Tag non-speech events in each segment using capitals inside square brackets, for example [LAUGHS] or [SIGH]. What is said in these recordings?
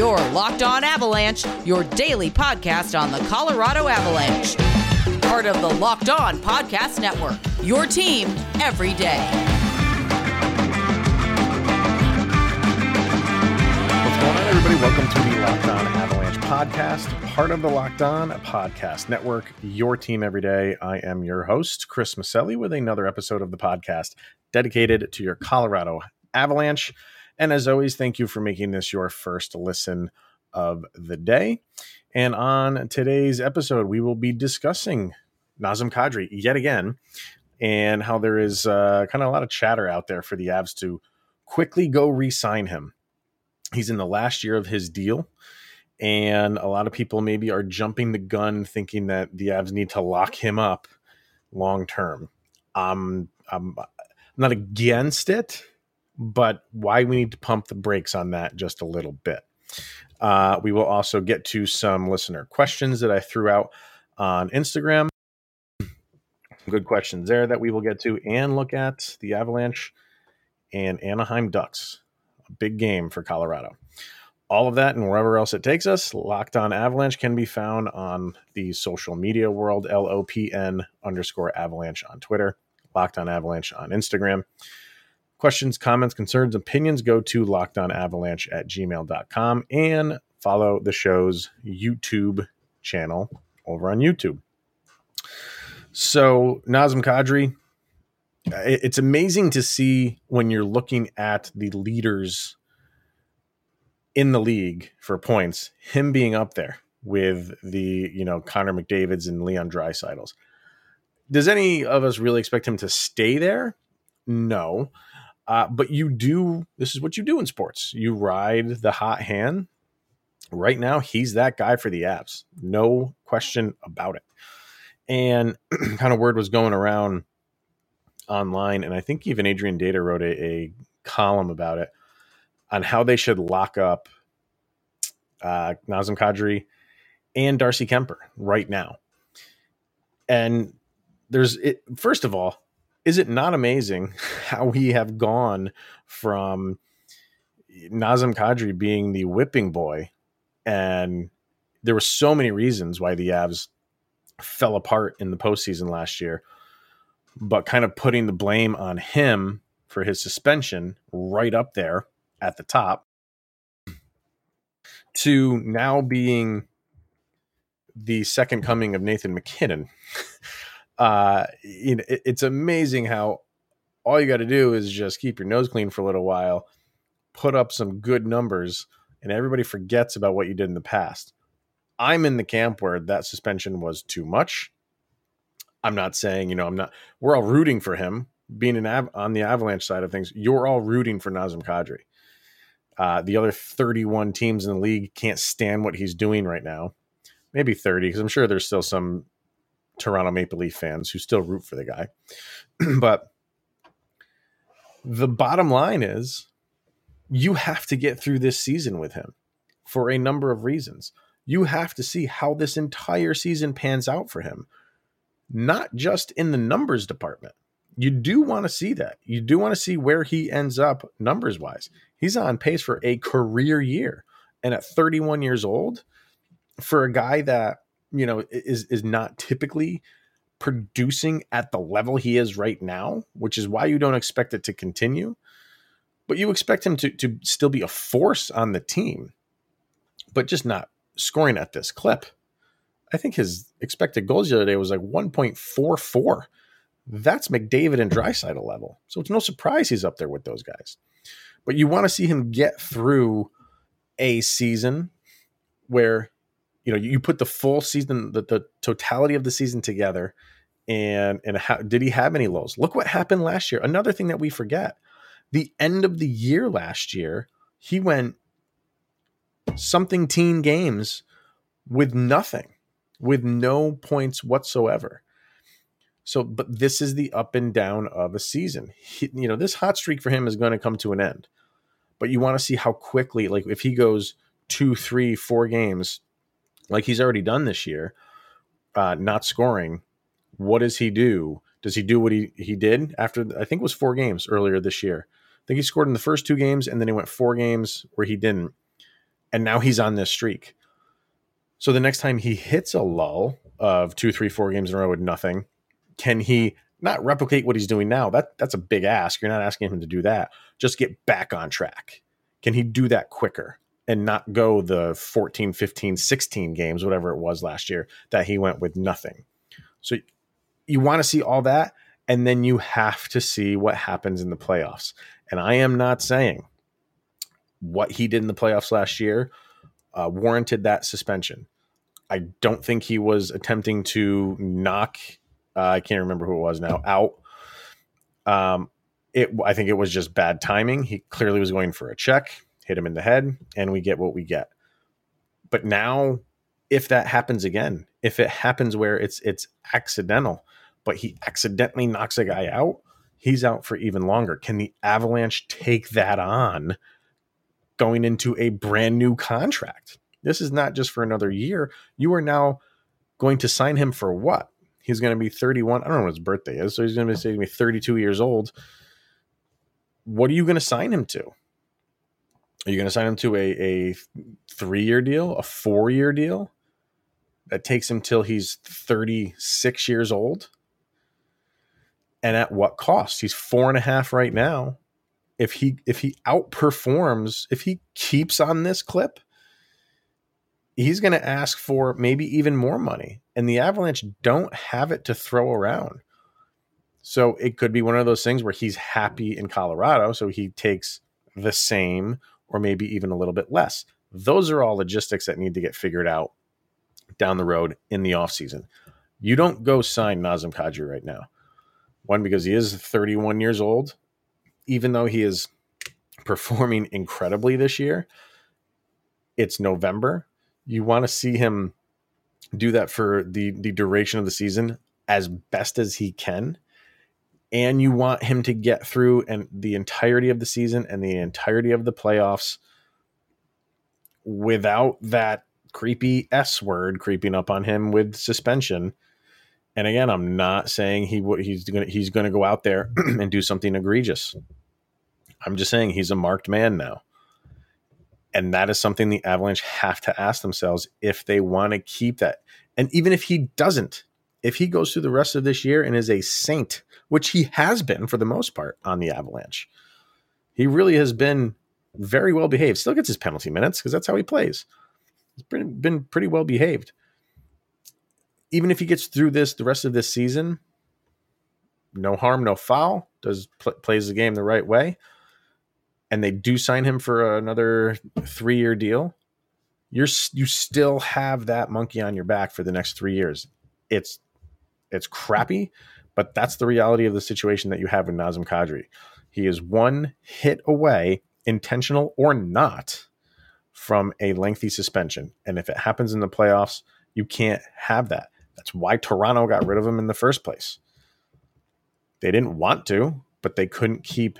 Your Locked On Avalanche, your daily podcast on the Colorado Avalanche. Part of the Locked On Podcast Network. Your team every day. What's going on, everybody? Welcome to the Locked On Avalanche podcast, part of the Locked On Podcast Network, your team every day. I am your host, Chris Maselli, with another episode of the podcast dedicated to your Colorado Avalanche. And as always, thank you for making this your first listen of the day. And on today's episode, we will be discussing Nazem Kadri yet again and how there is uh, kind of a lot of chatter out there for the Avs to quickly go re sign him. He's in the last year of his deal. And a lot of people maybe are jumping the gun thinking that the Avs need to lock him up long term. Um, I'm not against it but why we need to pump the brakes on that just a little bit. Uh, we will also get to some listener questions that I threw out on Instagram. Good questions there that we will get to and look at the Avalanche and Anaheim Ducks. A big game for Colorado. All of that and wherever else it takes us, Locked On Avalanche can be found on the social media world, L O P N underscore avalanche on Twitter, Locked On Avalanche on Instagram. Questions, comments, concerns, opinions go to lockedonavalanche at gmail.com and follow the show's YouTube channel over on YouTube. So, Nazem Kadri, it's amazing to see when you're looking at the leaders in the league for points, him being up there with the, you know, Connor McDavid's and Leon Draisaitl's. Does any of us really expect him to stay there? No. Uh, but you do, this is what you do in sports. You ride the hot hand. Right now, he's that guy for the Avs. No question about it. And [CLEARS THROAT] kind of word was going around online. And I think even Adrian Dater wrote a, a column about it on how they should lock up uh, Nazem Kadri and Darcy Kuemper right now. And there's it, first of all, is it not amazing [LAUGHS] how we have gone from Nazem Kadri being the whipping boy and there were so many reasons why the Avs fell apart in the postseason last year, but kind of putting the blame on him for his suspension right up there at the top to now being the second coming of Nathan MacKinnon. [LAUGHS] uh, you know, it, it's amazing how all you got to do is just keep your nose clean for a little while, put up some good numbers, and everybody forgets about what you did in the past. I'm in the camp where that suspension was too much. I'm not saying, you know, I'm not, we're all rooting for him being an av- on the Avalanche side of things. You're all rooting for Nazem Kadri. Uh, the other 31 teams in the league can't stand what he's doing right now. Maybe 30, because I'm sure there's still some Toronto Maple Leaf fans who still root for the guy. [CLEARS THROAT] but the bottom line is you have to get through this season with him for a number of reasons. You have to see how this entire season pans out for him, not just in the numbers department. You do want to see that. You do want to see where he ends up numbers wise. He's on pace for a career year. And at 31 years old, for a guy that you know is is not typically producing at the level he is right now, which is why you don't expect it to continue. But you expect him to to still be a force on the team, but just not scoring at this clip. I think his expected goals the other day was like 1.44. That's McDavid and Draisaitl level. So it's no surprise he's up there with those guys. But you want to see him get through a season where you know you put the full season the, the totality of the season together and and how did he have any lows look what happened last year. Another thing that we forget the end of the year last year he went something teen games with nothing with no points whatsoever. So but this is the up and down of a season. He, you know this hot streak for him is going to come to an end. But you want to see how quickly like if he goes two three four games like he's already done this year, uh, not scoring, what does he do? Does he do what he, he did after, I think it was four games earlier this year? I think he scored in the first two games and then he went four games where he didn't. And now he's on this streak. So the next time he hits a lull of two, three, four games in a row with nothing, can he not replicate what he's doing now? That that's a big ask. You're not asking him to do that. Just get back on track. Can he do that quicker and not go the 14, 15, 16 games, whatever it was last year that he went with nothing? So you want to see all that, and then you have to see what happens in the playoffs. And I am not saying what he did in the playoffs last year uh, warranted that suspension. I don't think he was attempting to knock. Uh, I can't remember who it was now. Out. Um, it. I think it was just bad timing. He clearly was going for a check, hit him in the head, and we get what we get. But now, if that happens again, if it happens where it's it's accidental, but he accidentally knocks a guy out, he's out for even longer. Can the Avalanche take that on going into a brand new contract? This is not just for another year. You are now going to sign him for what? He's going to be 31. I don't know what his birthday is. So he's going to be 32 years old. What are you going to sign him to? Are you going to sign him to a, a three year deal, a four year deal that takes him till he's 36 years old? and at what cost? He's four and a half right now. If he if he outperforms, if he keeps on this clip, he's going to ask for maybe even more money. And the Avalanche don't have it to throw around. So it could be one of those things where he's happy in Colorado, so he takes the same or maybe even a little bit less. Those are all logistics that need to get figured out down the road in the offseason. You don't go sign Nazem Kadri right now. One, because he is 31 years old, even though he is performing incredibly this year. It's November. You want to see him do that for the, the duration of the season as best as he can. And you want him to get through and the entirety of the season and the entirety of the playoffs without that creepy S word creeping up on him with suspension and again, I'm not saying he he's gonna he's to go out there [CLEARS THROAT] and do something egregious. I'm just saying he's a marked man now. And that is something the Avalanche have to ask themselves if they want to keep that. And even if he doesn't, if he goes through the rest of this year and is a saint, which he has been for the most part on the Avalanche, he really has been very well behaved. Still gets his penalty minutes because that's how he plays. He's been, pretty well behaved even if he gets through this the rest of this season, no harm, no foul. Does pl- plays the game the right way, and they do sign him for another three year deal. You're you still have that monkey on your back for the next three years. It's it's crappy, but that's the reality of the situation that you have with Nazem Kadri. He is one hit away, intentional or not, from a lengthy suspension. And if it happens in the playoffs, you can't have that. That's why Toronto got rid of him in the first place. They didn't want to, but they couldn't keep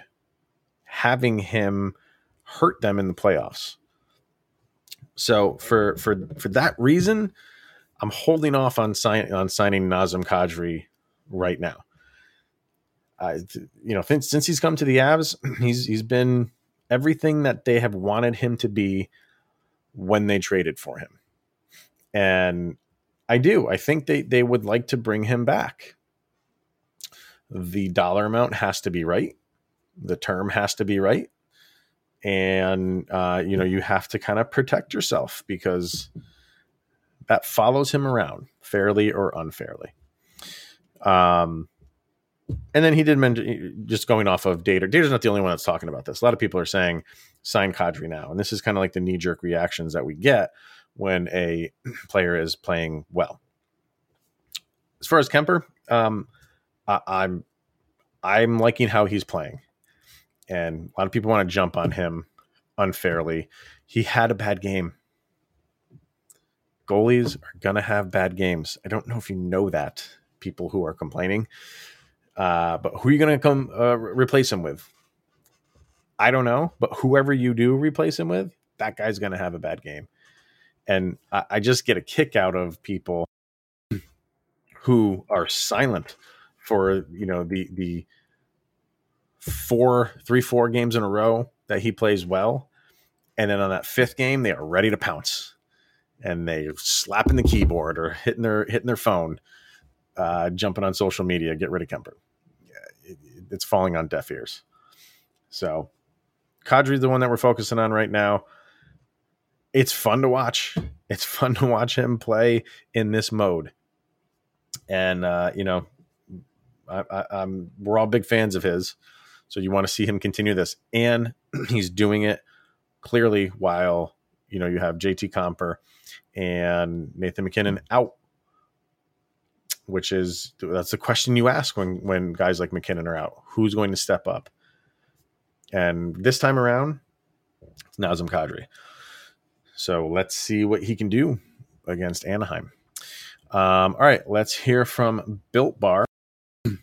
having him hurt them in the playoffs. So for for for that reason, I'm holding off on sign on signing Nazem Kadri right now. You know, since, since he's come to the Avs, [CLEARS THROAT] he's he's been everything that they have wanted him to be when they traded for him. And I do. I think they, they would like to bring him back. The dollar amount has to be right. The term has to be right. And, uh, you know, you have to kind of protect yourself because that follows him around fairly or unfairly. Um, and then he did mention just going off of data. Dater's not the only one that's talking about this. A lot of people are saying sign Kadri now, and this is kind of like the knee jerk reactions that we get when a [CLEARS THROAT] player is playing well. As far as Kuemper, um, I, I'm I'm liking how he's playing, and a lot of people want to jump on him unfairly. He had a bad game. Goalies are gonna have bad games. I don't know if you know that. People who are complaining, uh, but who are you gonna come uh, replace him with? I don't know, but whoever you do replace him with, that guy's gonna have a bad game. And I, I just get a kick out of people [CLEARS THROAT] who are silent for you know the the four three four games in a row that he plays well. And then on that fifth game, they are ready to pounce, and they're slapping the keyboard or hitting their hitting their phone, uh, jumping on social media, get rid of Kuemper. It, it's falling on deaf ears. So, Kadri's the one that we're focusing on right now. It's fun to watch. It's [LAUGHS] fun to watch him play in this mode, and uh, you know, I, I'm we're all big fans of his. So you want to see him continue this, and [CLEARS THROAT] he's doing it clearly while you know you have JT Compher and Nathan MacKinnon out, which is that's the question you ask when when guys like MacKinnon are out. Who's going to step up? And this time around, it's Nazem Kadri. So let's see what he can do against Anaheim. Um, all right, let's hear from Built Bar [CLEARS THROAT] and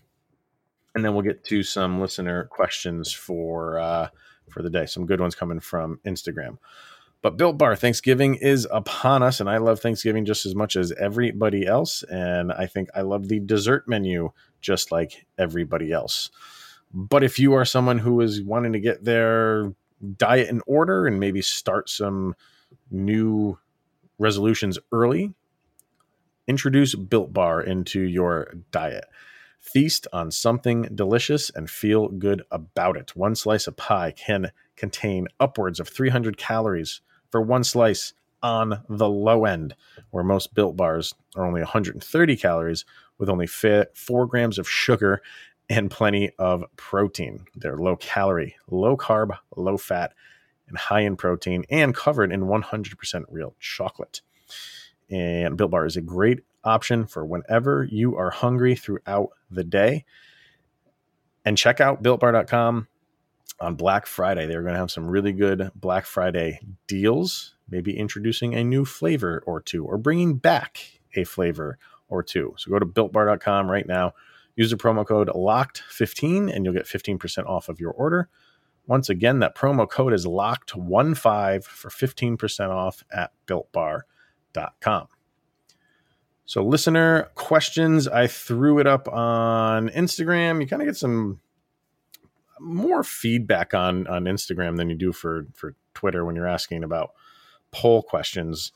then we'll get to some listener questions for uh, for the day. Some good ones coming from Instagram. But Built Bar, Thanksgiving is upon us, and I love Thanksgiving just as much as everybody else. And I think I love the dessert menu just like everybody else. But if you are someone who is wanting to get their diet in order and maybe start some new resolutions early, introduce Built Bar into your diet. Feast on something delicious and feel good about it. One slice of pie can contain upwards of 300 calories for one slice on the low end, where most built bars are only 130 calories with only 4 grams of sugar and plenty of protein. They're low calorie, low carb, low fat, and high in protein, and covered in 100% real chocolate. And Built Bar is a great option for whenever you are hungry throughout the day. And check out builtbar.com on Black Friday. They're going to have some really good Black Friday deals, maybe introducing a new flavor or two or bringing back a flavor or two. So go to builtbar.com right now. Use the promo code LOCKED15 and you'll get 15% off of your order. Once again, that promo code is locked15 for 15% off at builtbar.com. So, listener questions, I threw it up on Instagram. You kind of get some more feedback on on Instagram than you do for for Twitter when you're asking about poll questions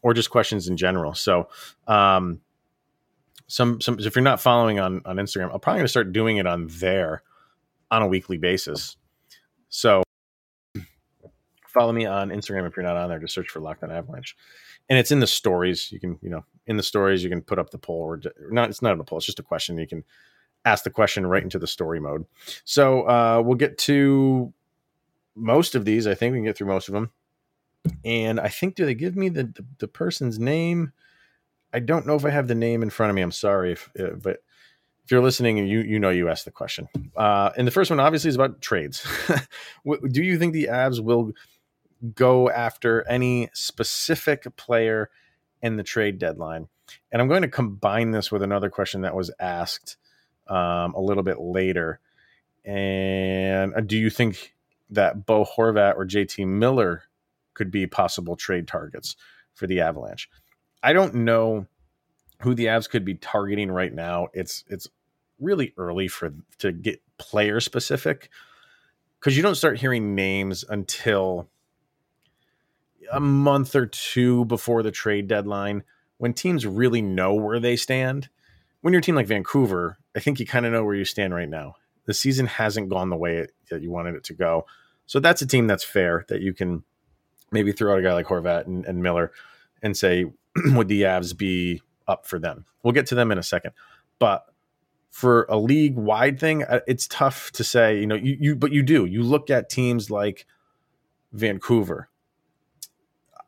or just questions in general. So, um, some some if you're not following on on Instagram, I'm probably going to start doing it on there on a weekly basis. So, follow me on Instagram if you're not on there. Just search for Locked On Avalanche and it's in the stories. You can, you know, in the stories, you can put up the poll or not. It's not a poll. It's just a question. You can ask the question right into the story mode. So uh, we'll get to most of these. I think we can get through most of them. And I think do they give me the the, the person's name? I don't know if I have the name in front of me. I'm sorry, if, uh, but if you're listening and you you know you asked the question. Uh, and the first one obviously is about trades. [LAUGHS] do you think the Avs will go after any specific player in the trade deadline. And I'm going to combine this with another question that was asked um, a little bit later. And uh, do you think that Bo Horvat or JT Miller could be possible trade targets for the Avalanche? I don't know who the Avs could be targeting right now. It's it's really early for to get player specific because you don't start hearing names until a month or two before the trade deadline when teams really know where they stand. When you're a team like Vancouver, I think you kind of know where you stand right now. The season hasn't gone the way it, that you wanted it to go. So that's a team that's fair that you can maybe throw out a guy like Horvat and, and Miller and say, [CLEARS THROAT] would the Avs be up for them? We'll get to them in a second. But for a league wide thing, uh, it's tough to say, you know, you, you, but you do. You look at teams like Vancouver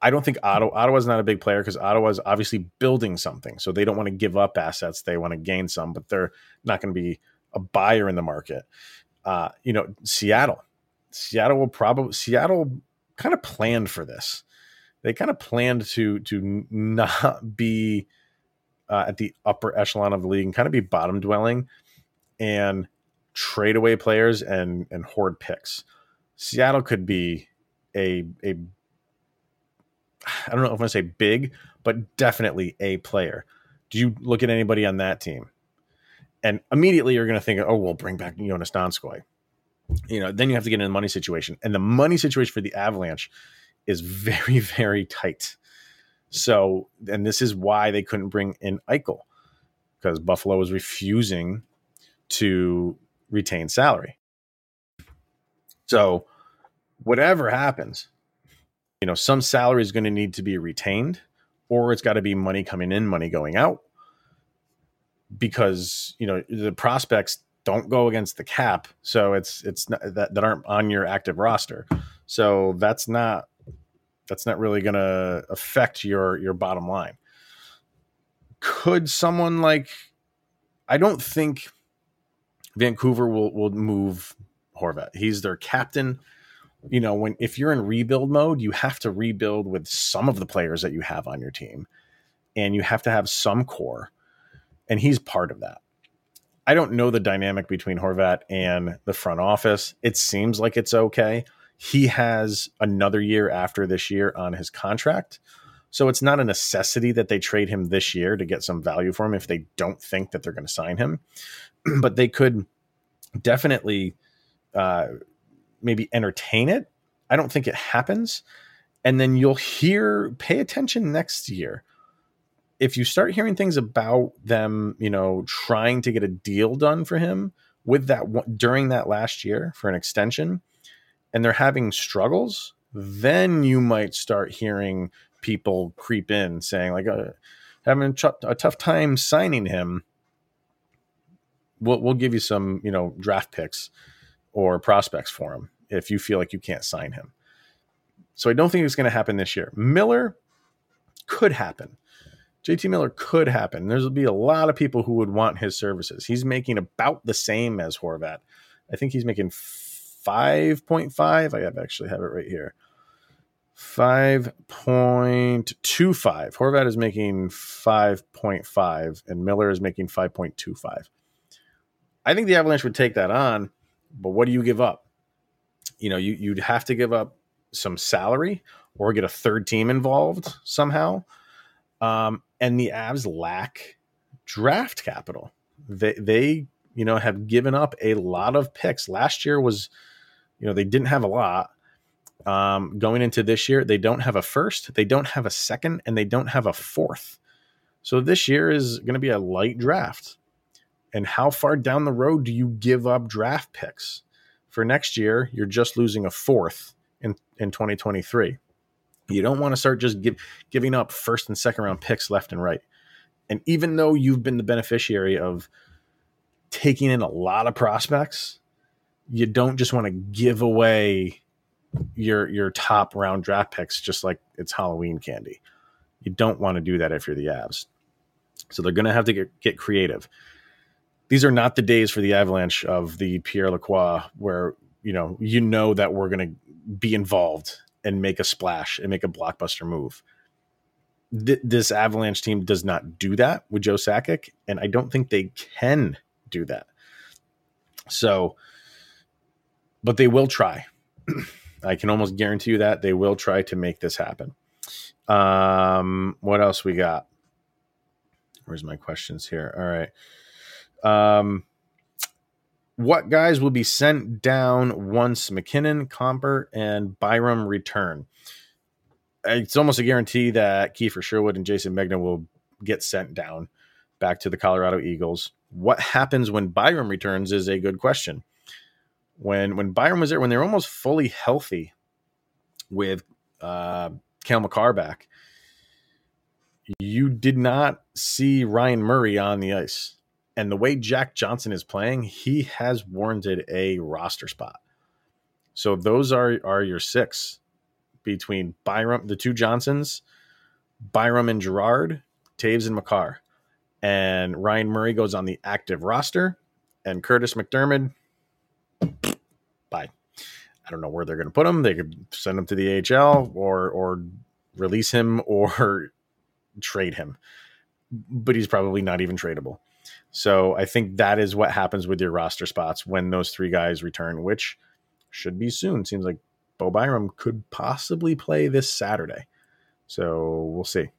I don't think Ottawa Ottawa's not a big player because Ottawa's obviously building something. So they don't want to give up assets. They want to gain some, but they're not going to be a buyer in the market. Uh, you know, Seattle. Seattle will probably Seattle kind of planned for this. They kind of planned to to not be uh, at the upper echelon of the league and kind of be bottom dwelling and trade away players and and hoard picks. Seattle could be a a I don't know if I want to say big, but definitely a player. Do you look at anybody on that team? And immediately you're going to think, oh, we'll bring back Joonas Donskoi. You know, then you have to get in the money situation. And the money situation for the Avalanche is very, [LAUGHS] very tight. So, and this is why they couldn't bring in Eichel because Buffalo was refusing to retain salary. So, whatever happens, you know, some salary is going to need to be retained, or it's got to be money coming in, money going out, because you know the prospects don't go against the cap, so it's it's not, that that aren't on your active roster. So that's not that's not really going to affect your your bottom line. Could someone like I don't think Vancouver will will move Horvat. He's their captain. You know, when if you're in rebuild mode, you have to rebuild with some of the players that you have on your team and you have to have some core and he's part of that. I don't know the dynamic between Horvat and the front office. It seems like it's okay. He has another year after this year on his contract. So it's not a necessity that they trade him this year to get some value for him if they don't think that they're going to sign him. [CLEARS THROAT] but they could definitely uh, maybe entertain it. I don't think it happens. And then you'll hear, pay attention next year. If you start hearing things about them, you know, trying to get a deal done for him with that during that last year for an extension, and they're having struggles, then you might start hearing people creep in saying like uh, having a, a tough time signing him we'll we'll give you some you know draft picks or prospects for him if you feel like you can't sign him. So I don't think it's going to happen this year. Miller could happen. JT Miller could happen. There's be a lot of people who would want his services. He's making about the same as Horvat. I think he's making 5.5. I have actually have it right here. 5.25. Horvat is making 5.5 and Miller is making 5.25. I think the Avalanche would take that on, but what do you give up? You know, you, you'd have to give up some salary or get a third team involved somehow. Um, and the Avs lack draft capital. They, they, you know, have given up a lot of picks. Last year was, you know, they didn't have a lot. Um, going into this year, they don't have a first, they don't have a second, and they don't have a fourth. So this year is going to be a light draft. And how far down the road do you give up draft picks? For next year, you're just losing a fourth in, in 2023. You don't want to start just give, giving up first and second round picks left and right. And even though you've been the beneficiary of taking in a lot of prospects, you don't just want to give away your your top round draft picks just like it's Halloween candy. You don't want to do that if you're the Avs. So they're going to have to get, get creative these are not the days for the Avalanche of the Pierre Lacroix, where you know you know that we're going to be involved and make a splash and make a blockbuster move. Th- this Avalanche team does not do that with Joe Sakic, and I don't think they can do that. So, but they will try. [CLEARS THROAT] I can almost guarantee you that they will try to make this happen. Um, what else we got? Where's my questions here? All right. Um, what guys will be sent down once MacKinnon, Compher, and Byram return? It's almost a guarantee that Kiefer Sherwood and Jayson Megna will get sent down back to the Colorado Eagles. What happens when Byram returns is a good question. When when Byram was there, when they're almost fully healthy with uh, Cale Makar back, you did not see Ryan Murray on the ice and the way Jack Johnson is playing, he has warranted a roster spot. So those are are your six between Byram, the two Johnsons, Byram and Girard, Toews and Makar. And Ryan Murray goes on the active roster, and Kurtis MacDermid, bye. I don't know where they're going to put him. They could send him to the AHL or or release him or [LAUGHS] trade him, but he's probably not even tradable. So I think that is what happens with your roster spots when those three guys return, which should be soon. Seems like Bo Byram could possibly play this Saturday. So we'll see.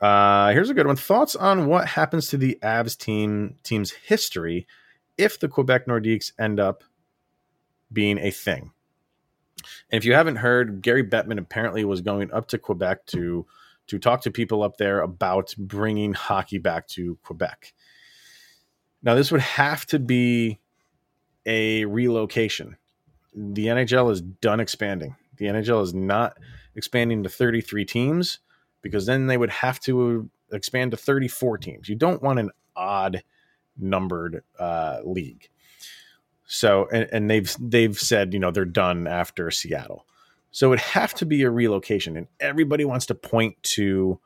Uh, here's a good one. Thoughts on what happens to the Avs team team's history if the Quebec Nordiques end up being a thing? And if you haven't heard, Gary Bettman apparently was going up to Quebec to to talk to people up there about bringing hockey back to Quebec. Now, this would have to be a relocation. The NHL is done expanding. The NHL is not expanding to 33 teams because then they would have to expand to 34 teams. You don't want an odd numbered uh, league. So, and, and they've they've said you know they're done after Seattle. So it'd have to be a relocation, and everybody wants to point to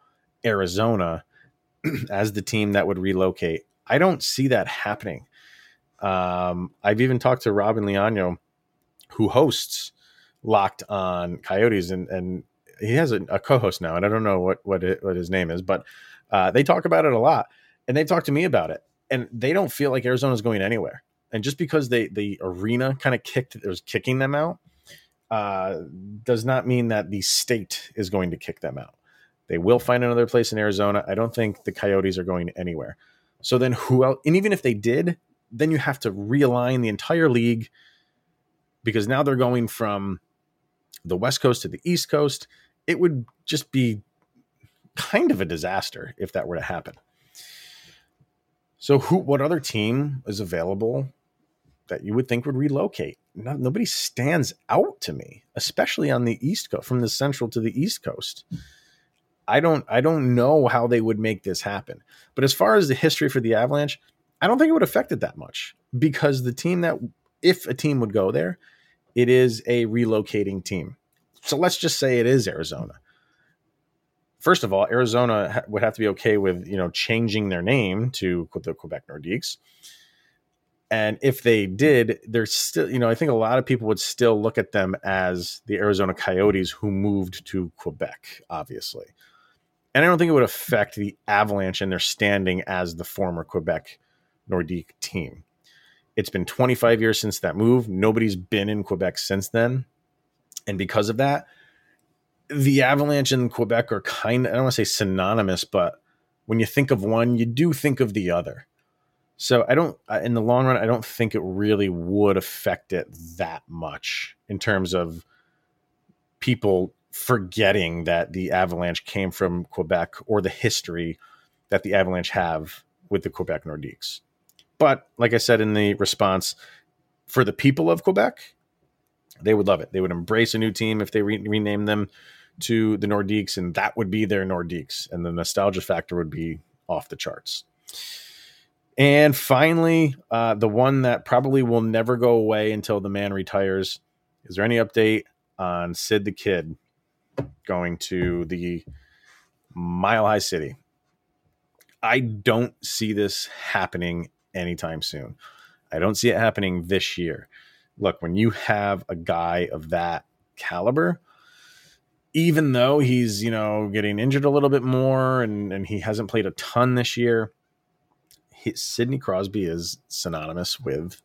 Arizona [CLEARS THROAT] as the team that would relocate. I don't see that happening. Um, I've even talked to Robin Leano, who hosts Locked on Coyotes, and and he has a, a co-host now, and I don't know what what it, what his name is, but uh, they talk about it a lot, and they've talked to me about it, and they don't feel like Arizona's going anywhere. And just because they the arena kind of kicked, it was kicking them out, uh, does not mean that the state is going to kick them out. They will find another place in Arizona. I don't think the Coyotes are going anywhere. So then who else? And even if they did, then you have to realign the entire league because now they're going from the West Coast to the East Coast. It would just be kind of a disaster if that were to happen. So who what other team is available that you would think would relocate? No, nobody stands out to me, especially on the East Coast, from the Central to the East Coast. I don't I don't know how they would make this happen. But as far as the history for the Avalanche, I don't think it would affect it that much because the team that if a team would go there, it is a relocating team. So let's just say it is Arizona. First of all, Arizona would have to be okay with you know changing their name to the Quebec Nordiques. And if they did, there's still, you know, I think a lot of people would still look at them as the Arizona Coyotes who moved to Quebec, obviously. And I don't think it would affect the Avalanche and their standing as the former Quebec Nordique team. It's been 25 years since that move. Nobody's been in Quebec since then. And because of that, the Avalanche and Quebec are kind of, I don't want to say synonymous, but when you think of one, you do think of the other. So I don't, in the long run, I don't think it really would affect it that much in terms of people forgetting that the Avalanche came from Quebec or the history that the Avalanche have with the Quebec Nordiques. But like I said in the response, for the people of Quebec, they would love it. They would embrace a new team if they re- rename them to the Nordiques, and that would be their Nordiques, and the nostalgia factor would be off the charts. And finally, uh, the one that probably will never go away until the man retires. Is there any update on Sid the Kid going to the Mile High City? I don't see this happening anytime soon. I don't see it happening this year. Look, when you have a guy of that caliber, even though he's, you know, getting injured a little bit more and, and he hasn't played a ton this year, Sidney Crosby is synonymous with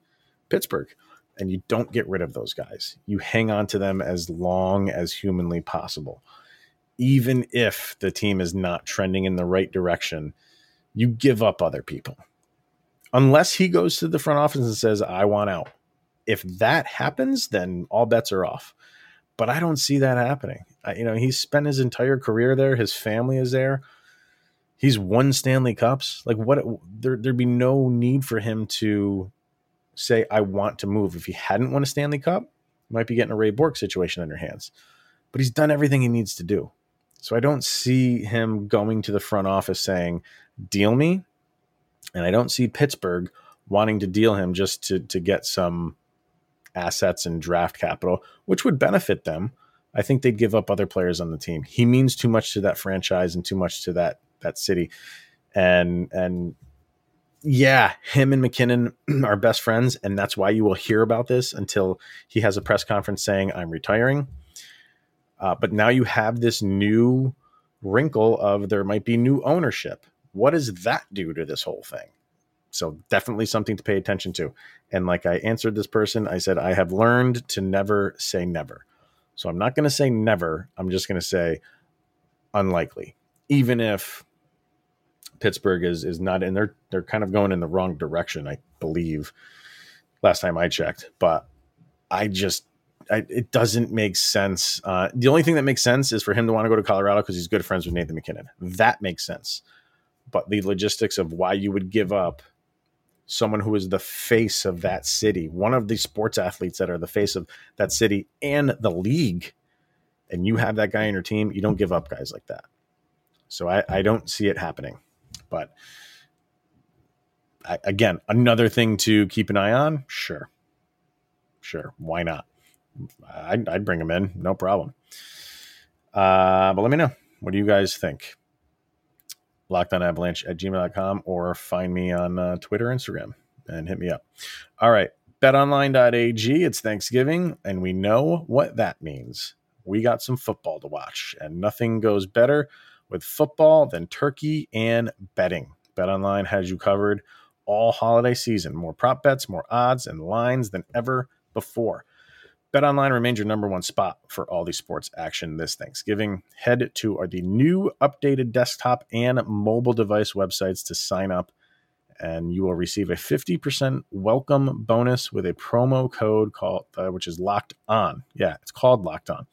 Pittsburgh. And you don't get rid of those guys. You hang on to them as long as humanly possible. Even if the team is not trending in the right direction, you give up other people. Unless he goes to the front office and says, I want out. If that happens, then all bets are off. But I don't see that happening. I, you know, he's spent his entire career there. His family is there he's won Stanley Cups. Like what there there'd be no need for him to say I want to move. If he hadn't won a Stanley Cup, might be getting a Ray Bourque situation on your hands. But he's done everything he needs to do. So I don't see him going to the front office saying, deal me. And I don't see Pittsburgh wanting to deal him just to to get some assets and draft capital, which would benefit them. I think they'd give up other players on the team. He means too much to that franchise and too much to that that city, and and yeah, him and MacKinnon [CLEARS THROAT] are best friends, and that's why you will hear about this until he has a press conference saying I'm retiring. Uh, but now you have this new wrinkle of there might be new ownership. What does that do to this whole thing? So definitely something to pay attention to. And like I answered this person, I said I have learned to never say never. So I'm not going to say never. I'm just going to say unlikely, even if Pittsburgh is is not and they're they're kind of going in the wrong direction, I believe. Last time I checked, but I just I, it doesn't make sense. Uh, the only thing that makes sense is for him to want to go to Colorado because he's good friends with Nathan MacKinnon. That makes sense. But the logistics of why you would give up someone who is the face of that city, one of the sports athletes that are the face of that city and the league, and you have that guy in your team, you don't give up guys like that. So I, I don't see it happening. But I, again, another thing to keep an eye on. Sure, sure, why not? I'd, I'd bring him in, no problem. Uh, but let me know. What do you guys think? Locked on Avalanche at gmail.com or find me on uh, Twitter, Instagram, and hit me up. All right. BetOnline.ag. It's Thanksgiving, and we know what that means. We got some football to watch, and nothing goes better with football then turkey and betting. BetOnline has you covered all holiday season. More prop bets, more odds, and lines than ever before. BetOnline remains your number one spot for all the sports action this Thanksgiving. Head to our the new updated desktop and mobile device websites to sign up, and you will receive a 50% welcome bonus with a promo code called, uh, which is locked on. Yeah, it's called locked on.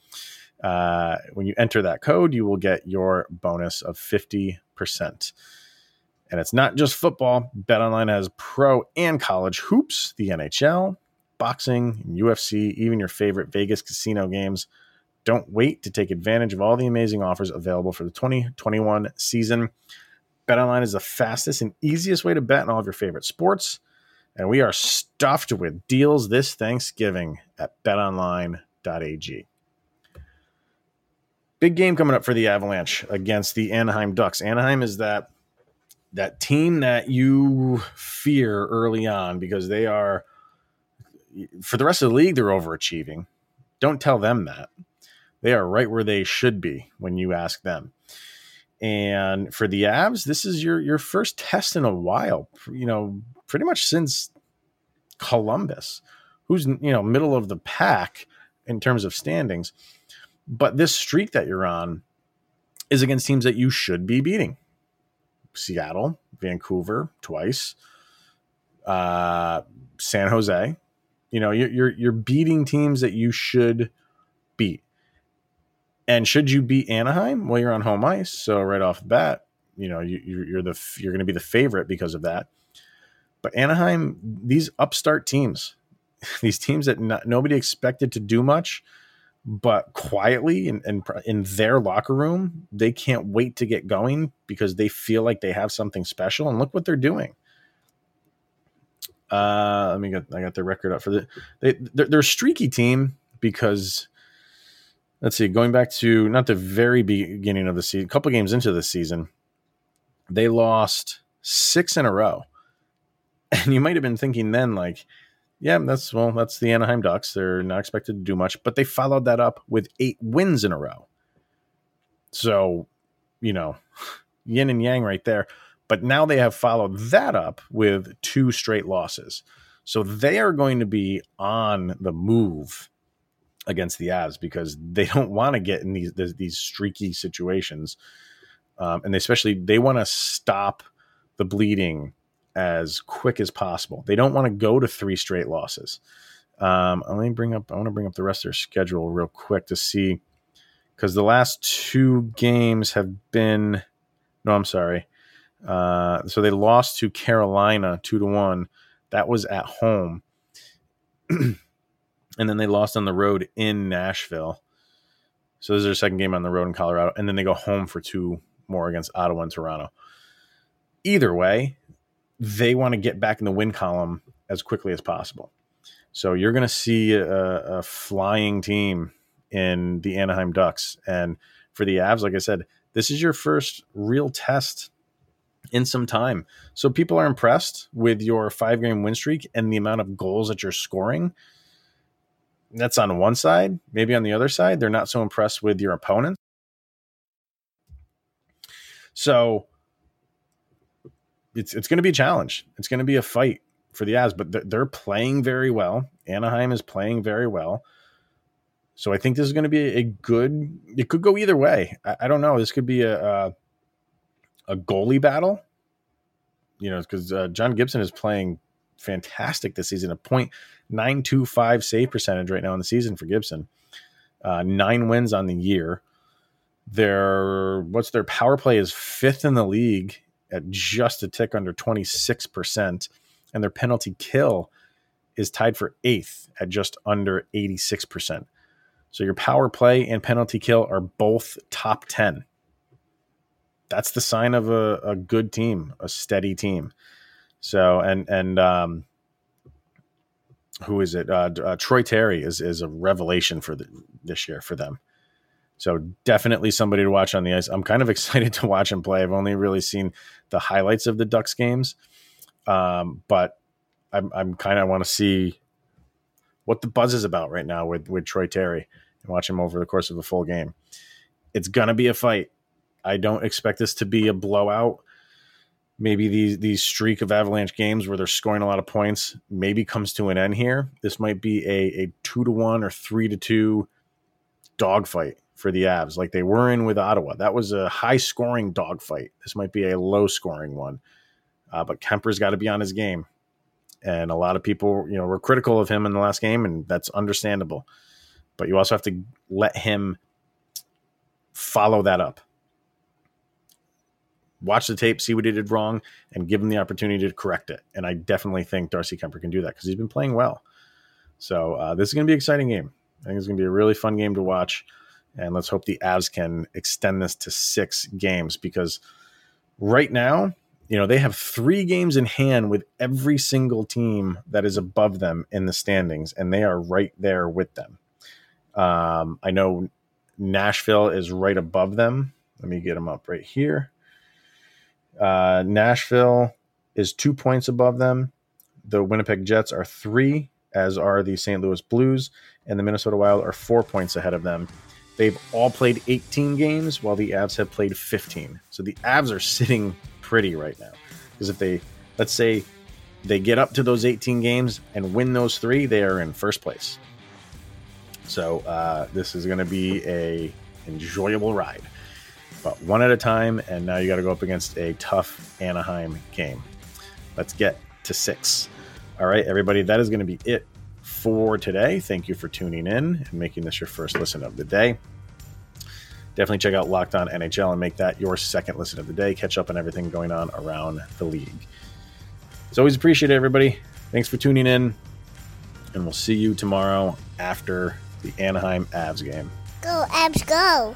Uh, when you enter that code, you will get your bonus of 50%. And it's not just football. BetOnline has pro and college hoops, the NHL, boxing, UFC, even your favorite Vegas casino games. Don't wait to take advantage of all the amazing offers available for the 2021 season. BetOnline is the fastest and easiest way to bet on all of your favorite sports, and we are stuffed with deals this Thanksgiving at betonline.ag. Big game coming up for the Avalanche against the Anaheim Ducks. Anaheim is that that team that you fear early on because they are for the rest of the league, they're overachieving. Don't tell them that. They are right where they should be when you ask them. And for the Avs, this is your your first test in a while. You know, pretty much since Columbus, who's you know middle of the pack in terms of standings. But this streak that you're on is against teams that you should be beating. Seattle, Vancouver, twice, uh, San Jose, you know, you're, you're beating teams that you should beat. And should you beat Anaheim? Well, you're on home ice, so right off the bat, you know you, you're the you're going to be the favorite because of that. But Anaheim, these upstart teams, [LAUGHS] these teams that not, nobody expected to do much, but quietly and in, in, in, their locker room, they can't wait to get going because they feel like they have something special. And look what they're doing. Uh, let me get I got their record up for the they they're, they're a streaky team because let's see, going back to not the very beginning of the season, a couple games into the season, they lost six in a row. [LAUGHS] And you might have been thinking then, like, yeah, that's well, that's the Anaheim Ducks. They're not expected to do much, but they followed that up with eight wins in a row. So, you know, [SIGHS] yin and yang right there. But now they have followed that up with two straight losses. So they are going to be on the move against the Avs because they [LAUGHS] don't want to get in these these streaky situations, um, and they especially they want to stop the bleeding as quick as possible. They don't want to go to three straight losses. Um, let me bring up. I want to bring up the rest of their schedule real quick to see because the last two games have been. No, I'm sorry. Uh, so they lost to Carolina two to one. That was at home, [CLEARS THROAT] and then they lost on the road in Nashville. So this is their second game on the road in Colorado, and then they go home for two more against Ottawa and Toronto. Either way, they want to get back in the win column as quickly as possible. So you're going to see a, a flying team in the Anaheim Ducks, and for the Avs, like I said, this is your first real test in some time. So people are impressed with your five game win streak and the amount of goals that you're scoring. That's on one side. Maybe on the other side, they're not so impressed with your opponent. So it's it's going to be a challenge. It's going to be a fight for the Avs, but they're, they're playing very well. Anaheim is playing very well. So I think this is going to be a good. It could go either way. I, I don't know. This could be a, a a goalie battle. You know, because uh, John Gibson is playing fantastic this season. A point nine two five save percentage right now in the season for Gibson. Uh, nine wins on the year. Their what's their power play is fifth in the league at just a tick under 26%. And their penalty kill is tied for eighth at just under 86%. So your power play and penalty kill are both top 10. That's the sign of a, a good team, a steady team. So, and, and, um, who is it? Uh, uh, Troy Terry is, is a revelation for the, this year for them. So definitely somebody to watch on the ice. I'm kind of [LAUGHS] excited to watch him play. I've only really seen the highlights of the Ducks games, um, but I'm, I'm kind of want to see what the buzz is about right now with with Troy Terry and watch him over the course of a full game. It's gonna be a fight. I don't expect this to be a blowout. Maybe these these streak of Avalanche games where they're scoring a lot of points maybe comes to an end here. This might be a, a two to one or three to two dogfight for the Avs, like they were in with Ottawa. That was a high scoring dogfight. This might be a low scoring one. Uh, but Kuemper's got to be on his game. And a lot of people, you know, were critical of him in the last game, and that's understandable. But you also have to let him follow that up. Watch the tape, see what he did wrong, and give him the opportunity to correct it. And I definitely think Darcy Kuemper can do that because he's been playing well. So uh, this is going to be an exciting game. I think it's going to be a really fun game to watch. And let's hope the Avs can extend this to six games because right now, you know, they have three games in hand with every single team that is above them in the standings, and they are right there with them. Um, I know Nashville is right above them. Let me get them up right here. Uh, Nashville is two points above them. The Winnipeg Jets are three, as are the St. Louis Blues, and the Minnesota Wild are four points ahead of them. They've all played 18 games while the Avs have played 15. So the Avs are sitting pretty right now. Because if they, let's say, they get up to those 18 games and win those three, they are in first place. So uh, this is going to be a enjoyable ride, but one at a time. And now you got to go up against a tough Anaheim game. Let's get to six. All right, everybody, that is going to be it for today. Thank you for tuning in and making this your first listen of the day. Definitely check out Locked On NHL and make that your second listen of the day. Catch up on everything going on around the league. As always, appreciate it, everybody. Thanks for tuning in, and we'll see you tomorrow after the Anaheim Avs game. Go, Avs, go!